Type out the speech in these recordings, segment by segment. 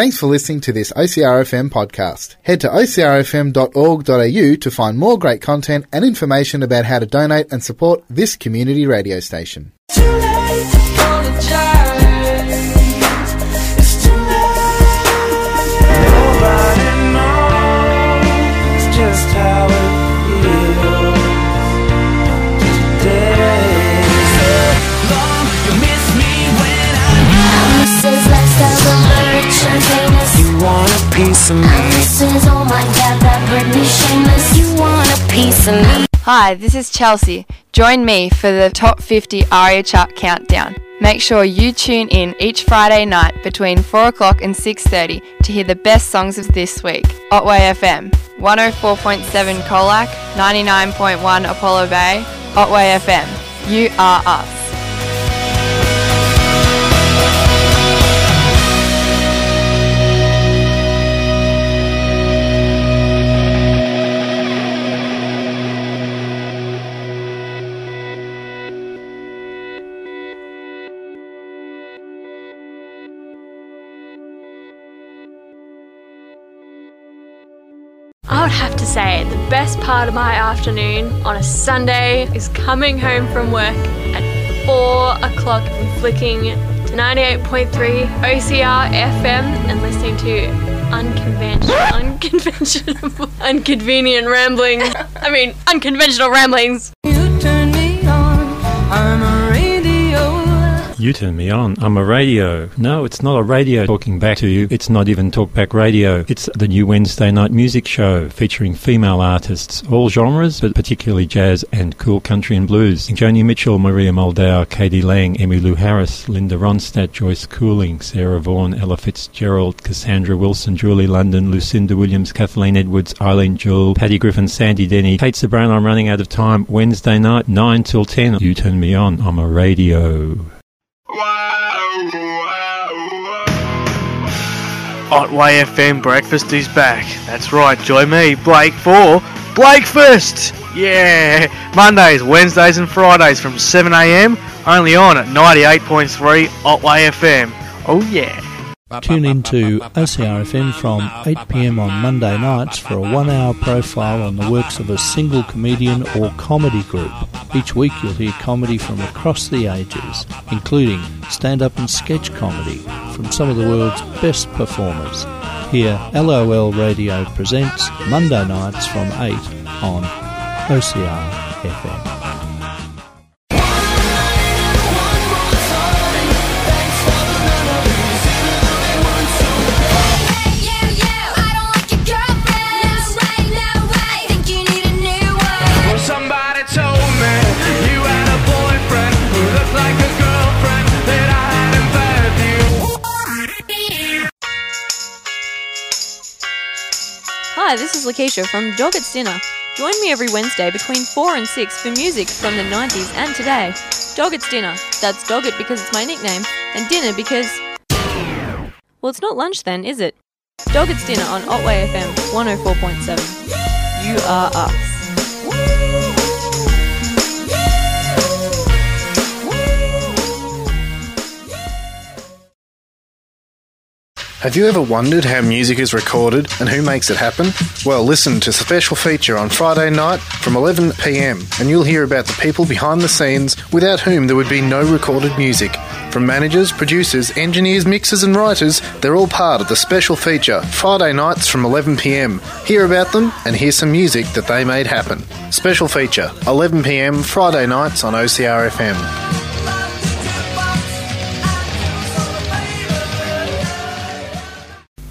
Thanks for listening to this OCRFM podcast. Head to ocrfm.org.au to find more great content and information about how to donate and support this community radio station. Alert, You want a piece of me. This is oh my god, that Britney shameless. You want a piece of me? Hi, this is Chelsea. Join me for the Top 50 ARIA Chart Countdown. Make sure you tune in each Friday night between 4 o'clock and 6.30 to hear the best songs of this week. Otway FM, 104.7 Colac, 99.1 Apollo Bay, Otway FM. You are us. Say the best part of my afternoon on a Sunday is coming home from work at 4 o'clock and flicking to 98.3 OCR FM and listening to unconventional, unconventional, unconvenient ramblings. I mean, unconventional ramblings. You turn me on. I'm a radio. No, it's not a radio talking back to you. It's not even talkback radio. It's the new Wednesday night music show featuring female artists, all genres, but particularly jazz and cool country and blues. Joni Mitchell, Maria Muldaur, k.d. lang, Emmylou Harris, Linda Ronstadt, Joyce Cooling, Sarah Vaughan, Ella Fitzgerald, Cassandra Wilson, Julie London, Lucinda Williams, Kathleen Edwards, Eileen Jewell, Patty Griffin, Sandy Denny, Kate Sabran. I'm running out of time. Wednesday night, 9 till 10. You turn me on. I'm a radio. Otway FM Breakfast is back. That's right, join me, Blake, for Blakefest! Yeah! Mondays, Wednesdays, and Fridays from 7am, only on at 98.3 Otway FM. Oh yeah! Tune in to OCRFM from 8pm on Monday nights for a one hour profile on the works of a single comedian or comedy group. Each week you'll hear comedy from across the ages, including stand up and sketch comedy from some of the world's best performers. Here, LOL Radio presents Monday nights from 8 on OCR is Lakeisha from Doggett's Dinner. Join me every Wednesday between 4 and 6 for music from the 90s and today. Doggett's Dinner. That's Dog It because it's my nickname, and dinner because. Well, it's not lunch then, is it? Doggett's Dinner on Otway FM 104.7. You are us. Have you ever wondered how music is recorded and who makes it happen? Well, listen to a special feature on Friday night from 11 pm and you'll hear about the people behind the scenes without whom there would be no recorded music. From managers, producers, engineers, mixers, and writers, they're all part of the special feature Friday nights from 11 pm. Hear about them and hear some music that they made happen. Special feature 11 pm Friday nights on OCR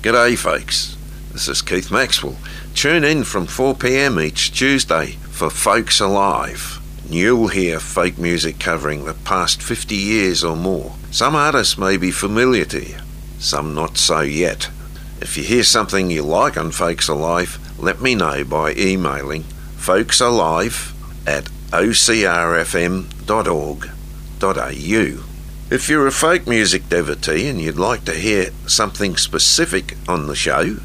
G'day, folks. This is Keith Maxwell. Tune in from 4pm each Tuesday for Folks Alive. You'll hear folk music covering the past 50 years or more. Some artists may be familiar to you, some not so yet. If you hear something you like on Folks Alive, let me know by emailing folksalive at ocrfm.org.au. If you're a folk music devotee and you'd like to hear something specific on the show,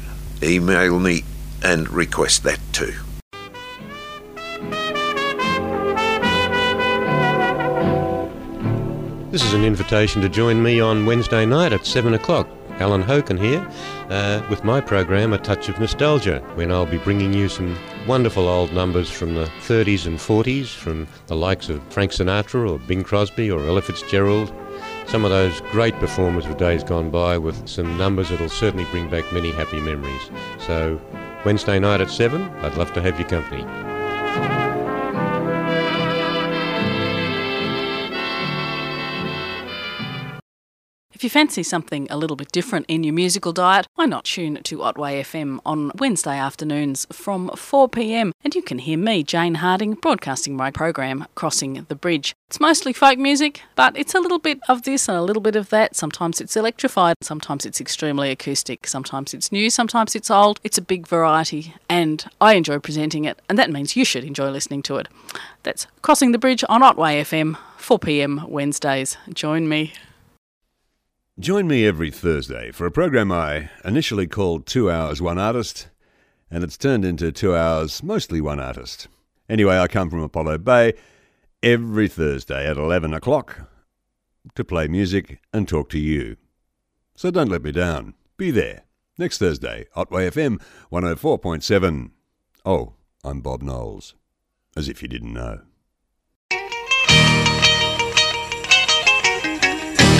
email me and request that too. This is an invitation to join me on Wednesday night at 7 o'clock Alan Hoken here, uh, with my program A Touch of Nostalgia, when I'll be bringing you some wonderful old numbers from the 30s and 40s, from the likes of Frank Sinatra or Bing Crosby or Ella Fitzgerald. Some of those great performers of days gone by with some numbers that'll certainly bring back many happy memories. So, Wednesday night at 7, I'd love to have your company. You fancy something a little bit different in your musical diet, why not tune to Otway FM on Wednesday afternoons from 4pm and you can hear me, Jane Harding, broadcasting my program Crossing the Bridge. It's mostly folk music, but it's a little bit of this and a little bit of that. Sometimes it's electrified, sometimes it's extremely acoustic, sometimes it's new, sometimes it's old. It's a big variety and I enjoy presenting it and that means you should enjoy listening to it. That's Crossing the Bridge on Otway FM, 4pm Wednesdays. Join me. Join me every Thursday for a program I initially called Two Hours One Artist, and it's turned into Two Hours Mostly One Artist. Anyway, I come from Apollo Bay every Thursday at 11 o'clock to play music and talk to you. So don't let me down. Be there. Next Thursday, Otway FM 104.7. Oh, I'm Bob Knowles. As if you didn't know.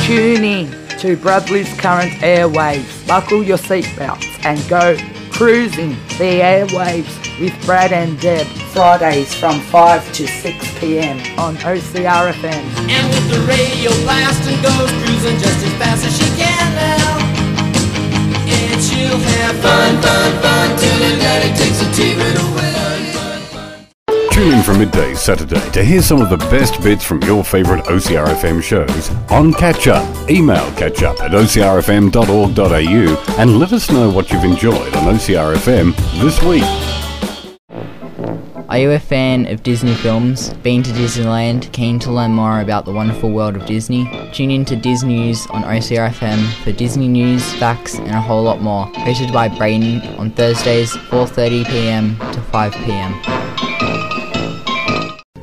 Tune in to Bradley's current airwaves. Buckle your seatbelts and go cruising the airwaves with Brad and Deb. Fridays from 5 to 6 p.m. on OCRFM. And with the radio blasting goes cruising just as fast as she can now. And she'll have fun, fun, fun till her daddy takes the TV away. Tune in from midday Saturday to hear some of the best bits from your favourite OCRFM shows on Catch Up. Email catchup at ocrfm.org.au and let us know what you've enjoyed on OCRFM this week. Are you a fan of Disney films? Been to Disneyland? Keen to learn more about the wonderful world of Disney? Tune in to Disney News on OCRFM for Disney news, facts, and a whole lot more. Hosted by Braden on Thursdays, 4:30pm to 5pm.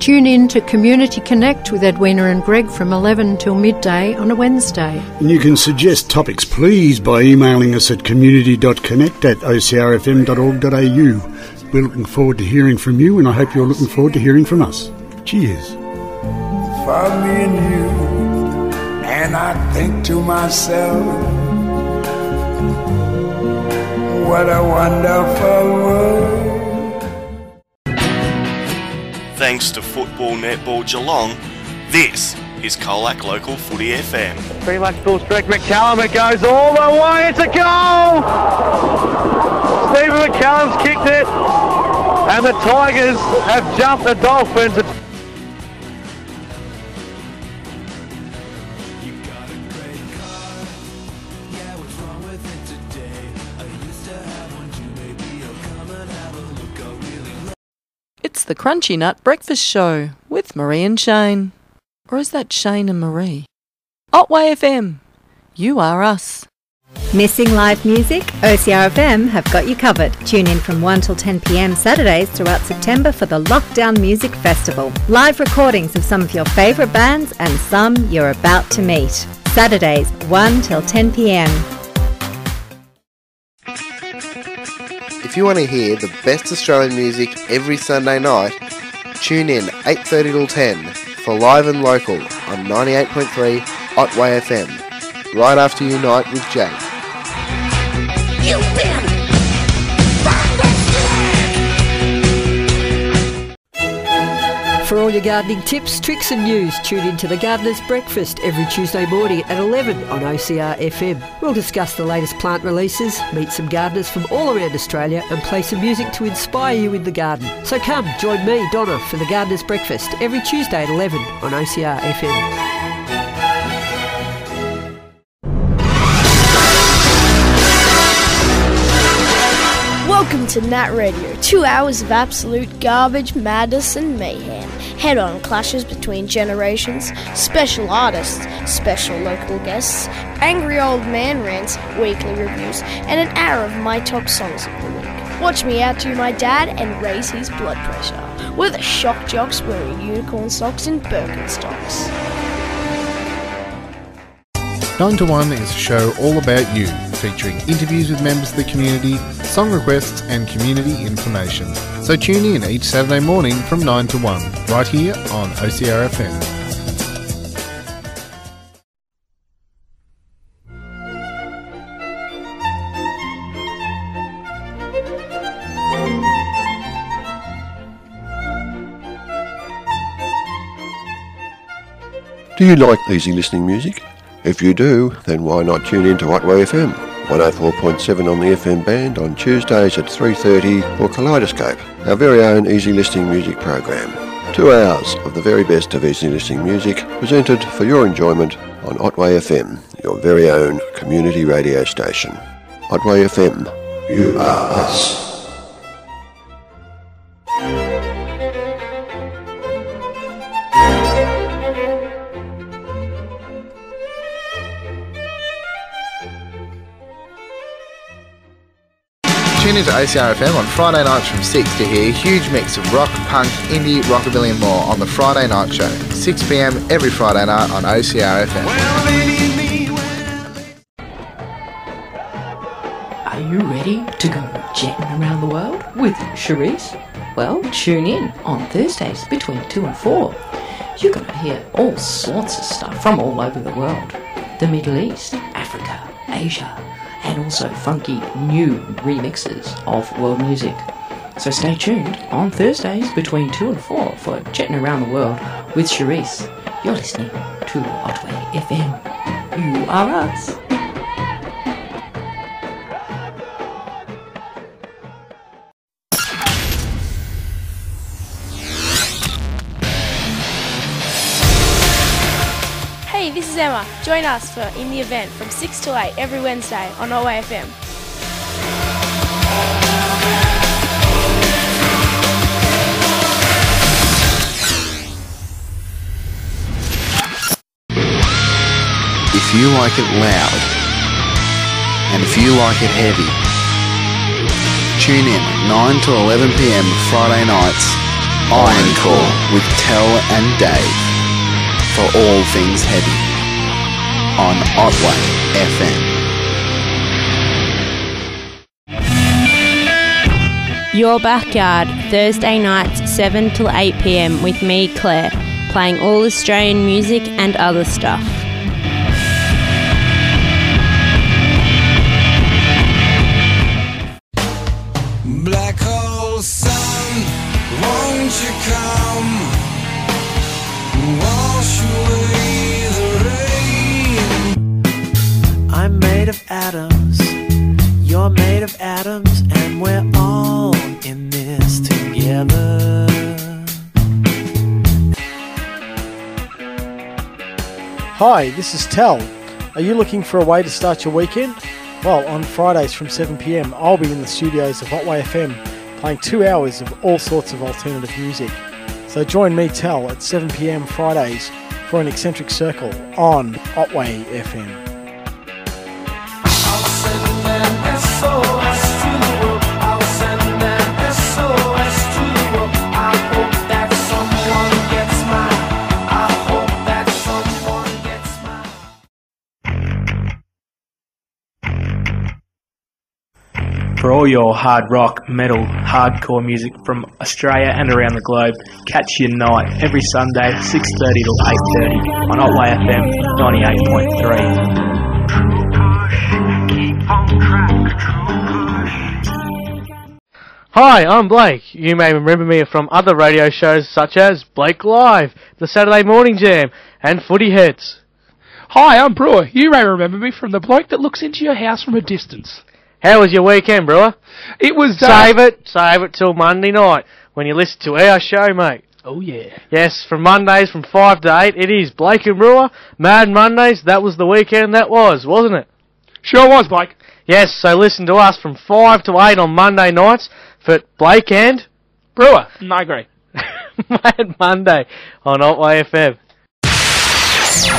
Tune in to Community Connect with Edwina and Greg from 11 till midday on a Wednesday. And you can suggest topics, please, by emailing us at community.connect at ocrfm.org.au. We're looking forward to hearing from you, and I hope you're looking forward to hearing from us. Cheers. for me and you. And I think to myself, what a wonderful world. Thanks to Football Netball Geelong, this is Colac Local Footy FM. Pretty much full strength. McCallum, it goes all the way. It's a goal! Stephen McCallum's kicked it. And the Tigers have jumped the Dolphins. The Crunchy Nut Breakfast Show with Marie and Shane. Or is that Shane and Marie? Otway FM. You are us. Missing live music? OCRFM have got you covered. Tune in from 1 till 10 pm Saturdays throughout September for the Lockdown Music Festival. Live recordings of some of your favourite bands and some you're about to meet. Saturdays, 1 till 10 pm. If you want to hear the best Australian music every Sunday night, tune in 8.30 till 10 for Live and Local on 98.3 Otway FM, right after Unite with Jake. Your gardening tips, tricks and news, tune in to the Gardener's Breakfast every Tuesday morning at 11 on OCR FM. We'll discuss the latest plant releases, meet some gardeners from all around Australia and play some music to inspire you in the garden. So come, join me, Donna, for the Gardener's Breakfast every Tuesday at 11 on OCR FM. Welcome to Nat Radio, two hours of absolute garbage, madness, and mayhem. Head on clashes between generations, special artists, special local guests, angry old man rants, weekly reviews, and an hour of my top songs of the week. Watch me outdo my dad and raise his blood pressure. The shock jocks wearing unicorn socks and Birkenstocks. 9 to 1 is a show all about you, featuring interviews with members of the community, song requests, and community information. So tune in each Saturday morning from 9 to 1, right here on OCRFM. Do you like easy listening music? If you do, then why not tune in to Otway FM, 104.7 on the FM band on Tuesdays at 3.30 for Kaleidoscope, our very own easy listening music program. Two hours of the very best of easy listening music presented for your enjoyment on Otway FM, your very own community radio station. Otway FM, you are us. Tune into OCRFM on Friday nights from 6 to hear a huge mix of rock, punk, indie, rockabilly and more on the Friday Night Show. 6pm every Friday night on OCRFM. Are you ready to go jetting around the world with Cherise? Well, tune in on Thursdays between 2 and 4. You're going to hear all sorts of stuff from all over the world the Middle East, Africa, Asia, and also funky new remixes of world music. So stay tuned on Thursdays between 2 and 4 for Chatting Around the World with Cherise. You're listening to Otway FM. You are us. Is Emma. Join us for In the Event from 6 to 8 every Wednesday on Otway FM. If you like it loud, and if you like it heavy, tune in 9 to 11 pm Friday nights, Iron Core with Tel and Dave for all things heavy on Otway FM. Your Backyard, Thursday nights 7 till 8 pm with me, Claire, playing all Australian music and other stuff. Hi, this is Tel. Are you looking for a way to start your weekend? Well, on Fridays from 7pm, I'll be in the studios of Otway FM playing two hours of all sorts of alternative music. So join me, Tel, at 7pm Fridays for an eccentric circle on Otway FM. For all your hard rock, metal, hardcore music from Australia and around the globe, catch your night every Sunday 6.30 to 8.30 on Otway FM 98.3. Hi, I'm Blake. You may remember me from other radio shows such as Blake Live, the Saturday Morning Jam, and Footy Heads. Hi, I'm Brewer. You may remember me from the bloke that looks into your house from a distance. How was your weekend, Brewer? It was. uh, Save it, save it till Monday night when you listen to our show, mate. Oh yeah. Yes, from Mondays from 5 to 8, it is Blake and Brewer. Mad Mondays, that was the weekend that was, wasn't it? Sure was, Blake. Yes, so listen to us from 5 to 8 on Monday nights for Blake and Brewer. No, I agree. Mad Monday on Otway FM.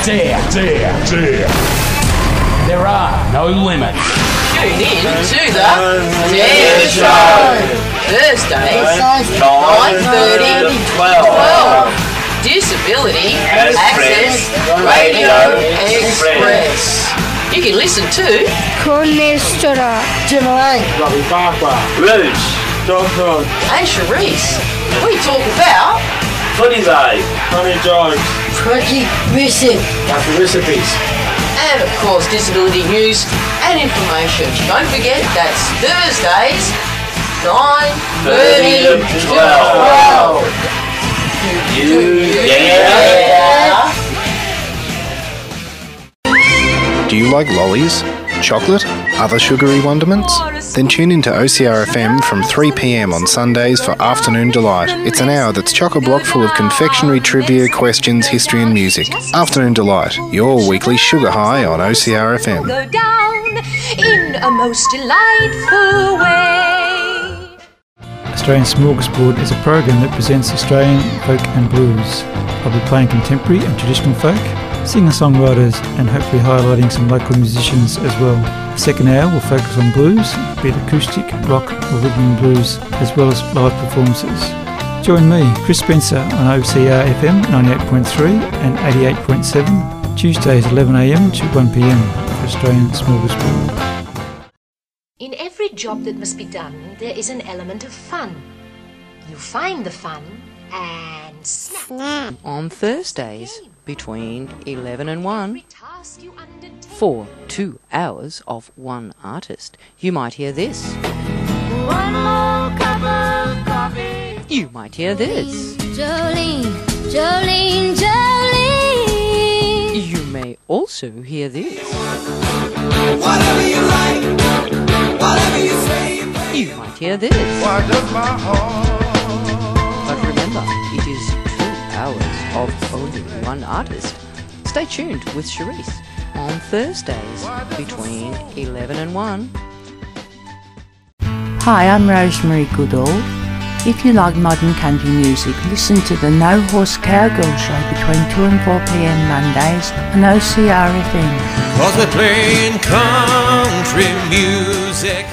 Dare, dare, dare. There are no limits. Tune in to the Dare Show. Thursdays, 9.30 to 12. Disability Express Access Radio Radio Express. You can listen to Cornestora. Timberlake, Robbie Farquhar. Roots. Dog Dog. and Charisse. We talk about Funny Day. Funny Jokes. Project Recipe Happy recipes. And of course disability news and information. Don't forget that's Thursdays, 9 30 to 12. You Yeah. Do you like lollies, chocolate, other sugary wonderments? Then tune in to OCR FM from 3 pm on Sundays for Afternoon Delight. It's an hour that's chock a block full of confectionery trivia, questions, history, and music. Afternoon Delight, your weekly sugar high on OCR FM. Go down in a most delightful way. Australian Smorgasbord is a program that presents Australian folk and blues. I'll be playing contemporary and traditional folk, singer-songwriters and hopefully highlighting some local musicians as well. The second hour will focus on blues, be it acoustic, rock or rhythm and blues, as well as live performances. Join me, Chris Spencer, on OCR FM 98.3 and 88.7, Tuesdays 11am to 1pm for Australian Smorgasbord. In every job that must be done, there is an element of fun. You find the fun and snap. On Thursdays between 11 and 1 for two hours of one artist. You might hear this. One more cup of coffee. You might hear this. Jolene, Jolene, Jolene. You may also hear this. Whatever you like, whatever you say. You might hear this. Why does my heart? Of only one artist. Stay tuned with Charisse on Thursdays between 11 and 1. Hi, I'm Rosemary Goodall. If you like modern country music, listen to the No Horse Cowgirl Show between 2 and 4 pm Mondays on OCR FM. Cause we're playing country music.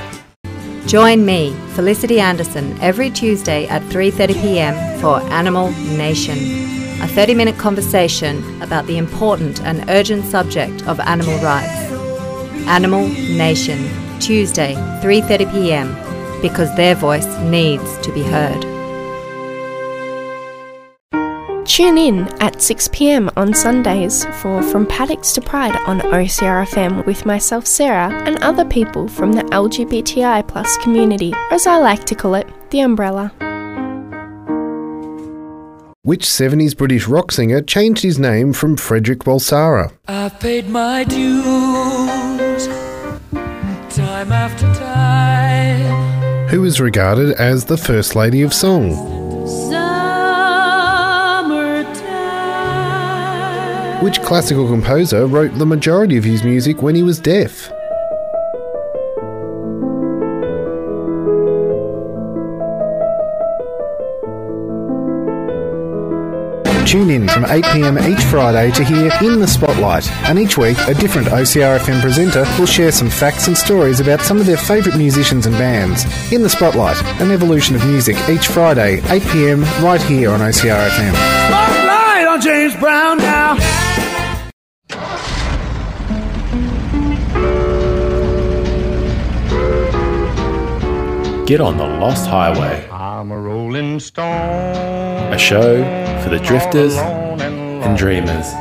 Join me, Felicity Anderson, every Tuesday at 3:30 p.m. for Animal Nation, a 30-minute conversation about the important and urgent subject of animal rights. Animal Nation, Tuesday, 3:30 p.m. because their voice needs to be heard. Tune in at 6 pm on Sundays for From Paddocks to Pride on OCRFM with myself, Sarah, and other people from the LGBTI plus community, or as I like to call it, the umbrella. Which 70s British rock singer changed his name from Frederick Bulsara? I've paid my dues time after time. Who is regarded as the First Lady of Song? Summertime. Which classical composer wrote the majority of his music when he was deaf? Tune in from 8pm each Friday to hear In the Spotlight, and each week a different OCRFM presenter will share some facts and stories about some of their favourite musicians and bands. In the Spotlight, an evolution of music each Friday, 8pm, right here on OCRFM. Spotlight on James Brown now. Get on the Lost Highway. I'm a rolling stone. A show for the drifters and dreamers.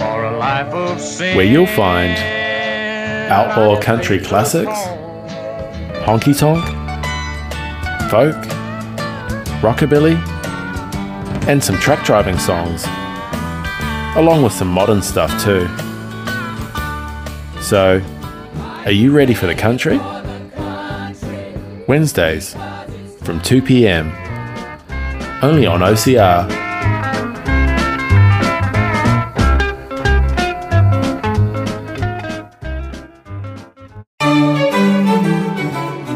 For a life of sin. Where you'll find outlaw country classics, honky tonk, folk, rockabilly, and some truck driving songs, along with some modern stuff too. So, are you ready for the country? Wednesdays from 2 pm, only on OCR.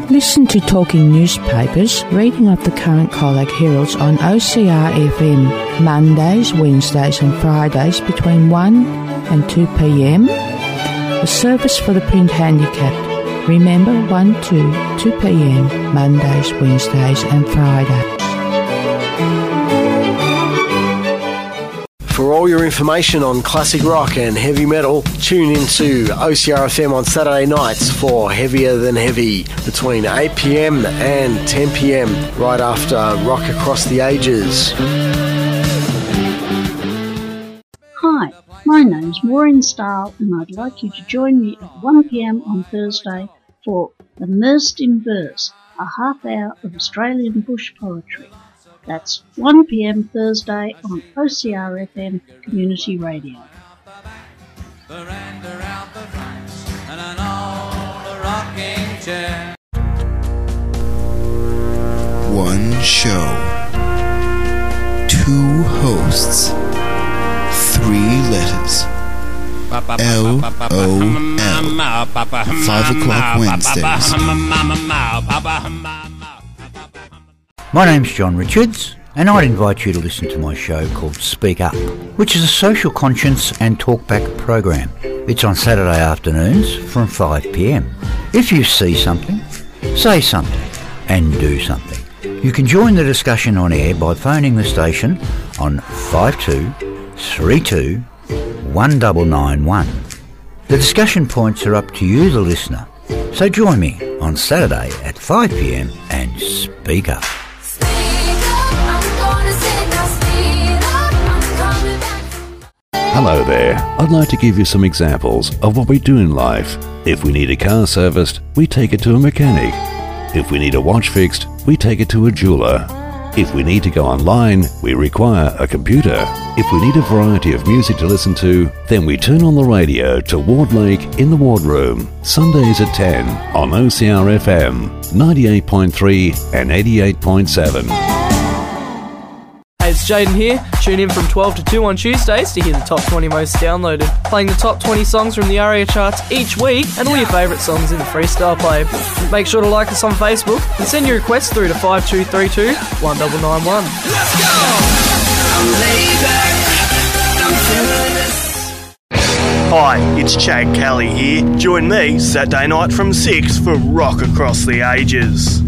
Listen to talking newspapers, reading up the current Colac Heralds on OCR FM, Mondays, Wednesdays, and Fridays between 1 and 2 pm. A service for the print handicapped. Remember 1 to 2 pm, Mondays, Wednesdays, and Fridays. For all your information on classic rock and heavy metal, tune in to OCRFM on Saturday nights for Heavier Than Heavy between 8pm and 10pm, right after Rock Across the Ages. Name's Maureen Stahl, and I'd like you to join me at 1pm on Thursday for Immersed in Verse, a half hour of Australian bush poetry. That's 1pm Thursday on OCRFM Community Radio. One show, two hosts, three letters. L O L. Five o'clock Wednesdays. My name's John Richards, and I'd invite you to listen to my show called Speak Up, which is a social conscience and talkback program. It's on Saturday afternoons from 5pm. If you see something, say something, and do something. You can join the discussion on air by phoning the station on 5232 1991. The discussion points are up to you, the listener. So join me on Saturday at 5pm and speak up. Hello there. I'd like to give you some examples of what we do in life. If we need a car serviced, we take it to a mechanic. If we need a watch fixed, we take it to a jeweler. If we need to go online, we require a computer. If we need a variety of music to listen to, then we turn on the radio to Ward Lake in the Wardroom, Sundays at 10 on OCR FM 98.3 and 88.7. Hey, it's Jaden here. Tune in from 12 to 2 on Tuesdays to hear the top 20 most downloaded, playing the top 20 songs from the ARIA charts each week and all your favourite songs in the freestyle play. Make sure to like us on Facebook and send your requests through to 5232 1991. Hi, it's Chad Kelly here. Join me Saturday night from 6 for Rock Across the Ages.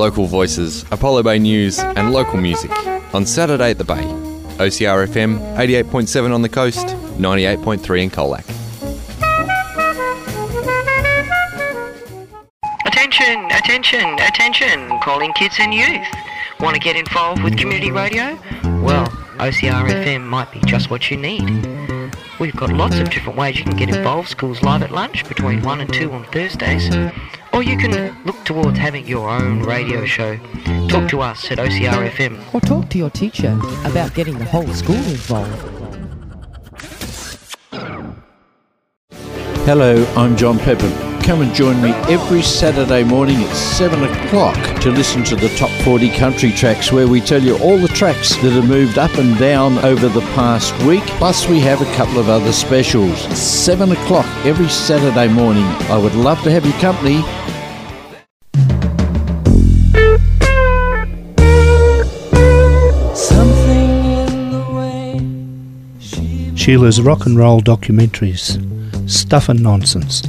Local voices, Apollo Bay News, and local music on Saturday at the Bay. OCR FM 88.7 on the coast, 98.3 in Colac. Attention, attention, attention, calling kids and youth. Want to get involved with community radio? Well, OCR FM might be just what you need. We've got lots of different ways you can get involved. School's live at lunch between 1 and 2 on Thursdays. Or you can look towards having your own radio show. Talk to us at OCRFM. Or talk to your teacher about getting the whole school involved. Hello, I'm John Pepin. Come and join me every Saturday morning at 7 o'clock to listen to the top 40 country tracks where we tell you all the tracks that have moved up and down over the past week. Plus, we have a couple of other specials. 7 o'clock every Saturday morning. I would love to have your company. Sheila's rock and roll documentaries, Stuff and Nonsense.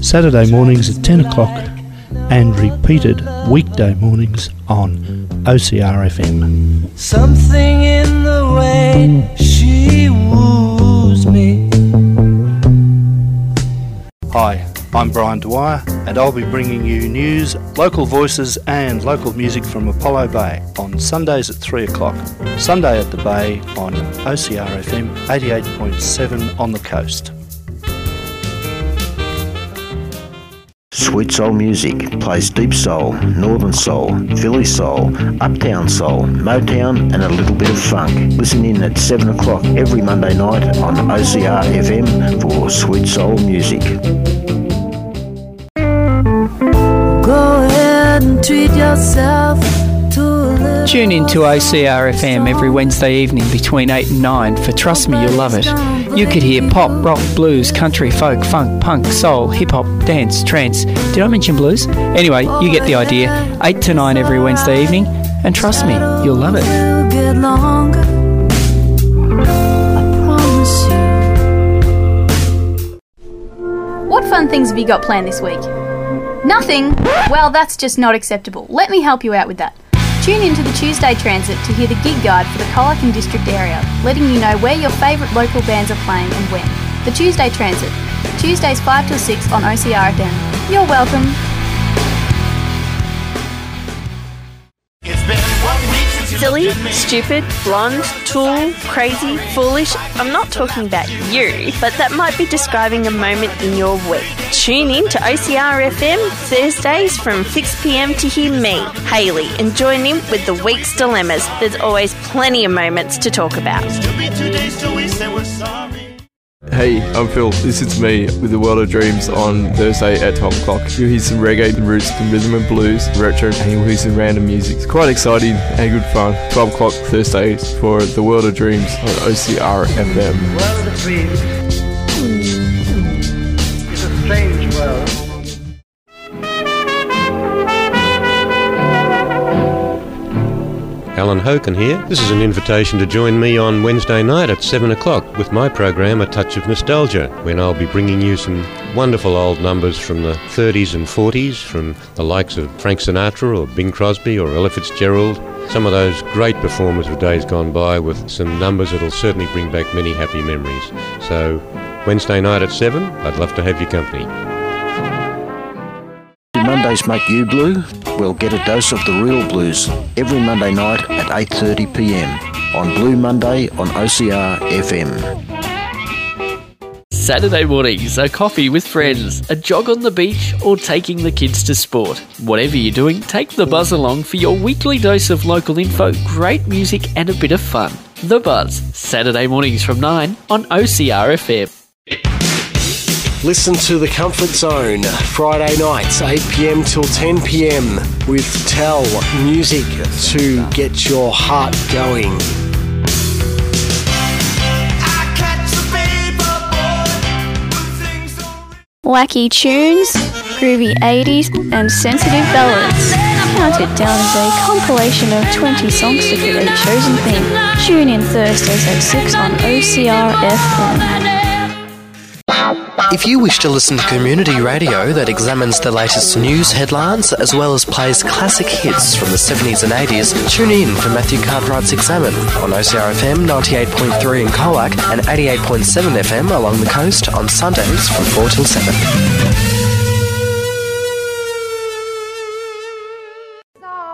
Saturday mornings at 10 o'clock and repeated weekday mornings on OCR FM. Something in the way she woos me. Hi, I'm Brian Dwyer and I'll be bringing you news, local voices and local music from Apollo Bay on Sundays at 3 o'clock. Sunday at the Bay on OCR FM 88.7 on the coast. Sweet Soul Music plays deep soul, northern soul, Philly soul, uptown soul, Motown, and a little bit of funk. Listen in at 7 o'clock every Monday night on OCR FM for Sweet Soul Music. Go ahead and treat yourself. Tune in to OCR FM every Wednesday evening between 8 and 9 for Trust Me You'll Love It. You could hear pop, rock, blues, country, folk, funk, punk, soul, hip hop, dance, trance. Did I mention blues? Anyway, you get the idea. 8 to 9 every Wednesday evening, and trust me, you'll love it. What fun things have you got planned this week? Nothing? Well, that's just not acceptable. Let me help you out with that. Tune in to the Tuesday Transit to hear the gig guide for the Colac and District area, letting you know where your favourite local bands are playing and when. The Tuesday Transit. Tuesdays 5 till 6 on OCR FM. You're welcome. Silly, stupid, blonde, tool, crazy, foolish. I'm not talking about you, but that might be describing a moment in your week. Tune in to OCR FM Thursdays from 6 pm to hear me, Haley, and join in with the week's dilemmas. There's always plenty of moments to talk about. Hey, I'm Phil. This is me with the World of Dreams on Thursday at 12 o'clock. You'll hear some reggae and roots, some rhythm and blues, retro, and you'll hear some random music. It's quite exciting and good fun. 12 o'clock Thursdays for the World of Dreams on OCR FM. World of Dreams. Alan Hoken here. This is an invitation to join me on Wednesday night at 7 o'clock with my program A Touch of Nostalgia, when I'll be bringing you some wonderful old numbers from the 30s and 40s, from the likes of Frank Sinatra or Bing Crosby or Ella Fitzgerald. Some of those great performers of days gone by with some numbers that'll certainly bring back many happy memories. So, Wednesday night at 7, I'd love to have your company. Mondays make you blue? Well, get a dose of the real blues every Monday night at 8:30 p.m. on Blue Monday on OCR FM. Saturday mornings, a coffee with friends, a jog on the beach, or taking the kids to sport. Whatever you're doing, take the buzz along for your weekly dose of local info, great music, and a bit of fun. The Buzz, Saturday mornings from 9 on OCR FM. Listen to The Comfort Zone, Friday nights, 8pm till 10pm, with Tel music to get your heart going. Wacky tunes, groovy 80s, and sensitive ballads. Counted down as a compilation of 20 songs to fit a chosen theme. Tune in Thursdays at 6 on OCR FM. If you wish to listen to community radio that examines the latest news headlines as well as plays classic hits from the 70s and 80s, tune in for Matthew Cartwright's Examine on OCR FM 98.3 in Colac and 88.7 FM along the coast on Sundays from 4 till 7.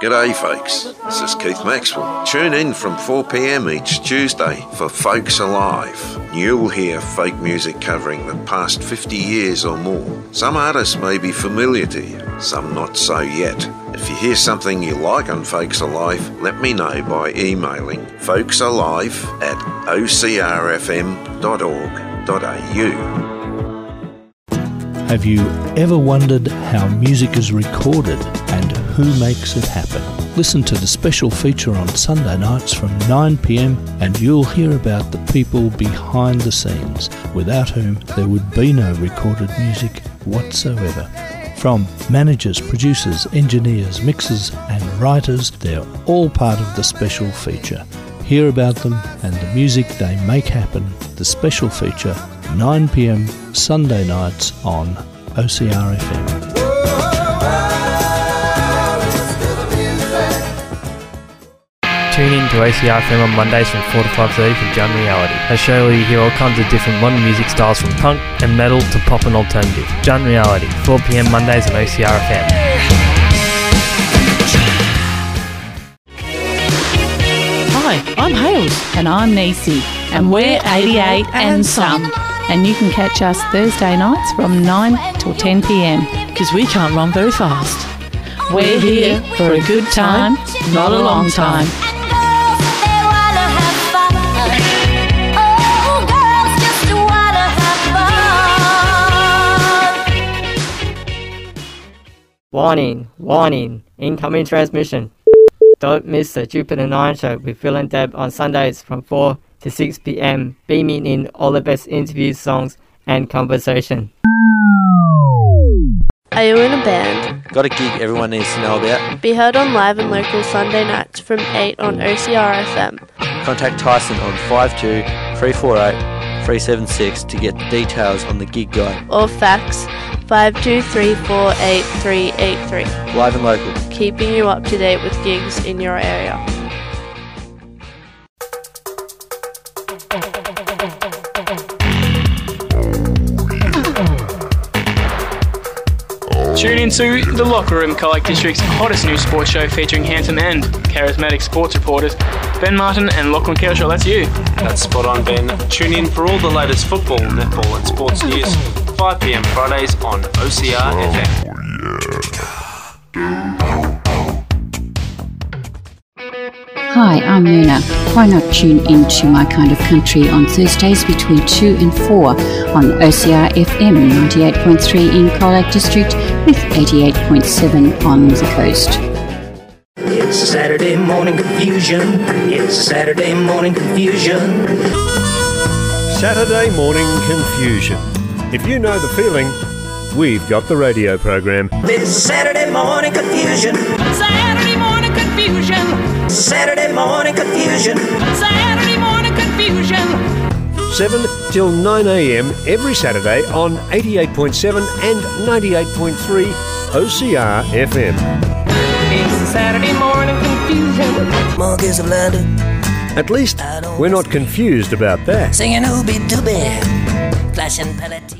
G'day, folks. This is Keith Maxwell. Tune in from 4pm each Tuesday for Folks Alive. You will hear folk music covering the past 50 years or more. Some artists may be familiar to you, some not so yet. If you hear something you like on Folks Alive, let me know by emailing folksalive at ocrfm.org.au. Have you ever wondered how music is recorded and who makes it happen? Listen to the special feature on Sunday nights from 9pm and you'll hear about the people behind the scenes, without whom there would be no recorded music whatsoever. From managers, producers, engineers, mixers, and writers, they're all part of the special feature. Hear about them and the music they make happen. The special feature, 9pm Sunday nights on OCR Tune in to OCR FM on Mondays from 4 to 5.30 for Jam Reality, a show where you hear all kinds of different modern music styles from punk and metal to pop and alternative. Jam Reality, 4pm Mondays on OCR FM. Hi, I'm Hales. And I'm Nisi. And we're 88 and some. And you can catch us Thursday nights from 9 till 10 pm. Because we can't run very fast. We're here for a good time, not a long time. Warning, warning, incoming transmission. Don't miss the Jupiter 9 show with Phil and Deb on Sundays from 4 to 6 pm, beaming in all the best interviews, songs, and conversation. Are you in a band? Got a gig everyone needs to know about. Be heard on live and local Sunday nights from 8 on OCR FM. Contact Tyson on 52 348 376 to get details on the gig guide. Or fax 52348383. Live and local. Keeping you up to date with gigs in your area. Tune into The Locker Room, Colac District's hottest new sports show featuring handsome and charismatic sports reporters Ben Martin and Lachlan Kershaw. That's you. That's spot on, Ben. Tune in for all the latest football, netball, and sports news. 5 pm Fridays on OCR oh, FM. Hi, I'm Muna. Why not tune in to My Kind of Country on Thursdays between 2 and 4 on OCR FM 98.3 in Colac District with 88.7 on the coast. It's a Saturday morning confusion. It's a Saturday morning confusion. Saturday morning confusion. If you know the feeling, we've got the radio program. It's Saturday morning confusion. Saturday morning confusion. Saturday morning confusion. Saturday morning confusion. 7 till 9 a.m. every Saturday on 88.7 and 98.3 OCR FM. It's Saturday morning confusion. Monkeys of London. At least we're not confused about that. Singing Ooby Dooby. Flashing palatine.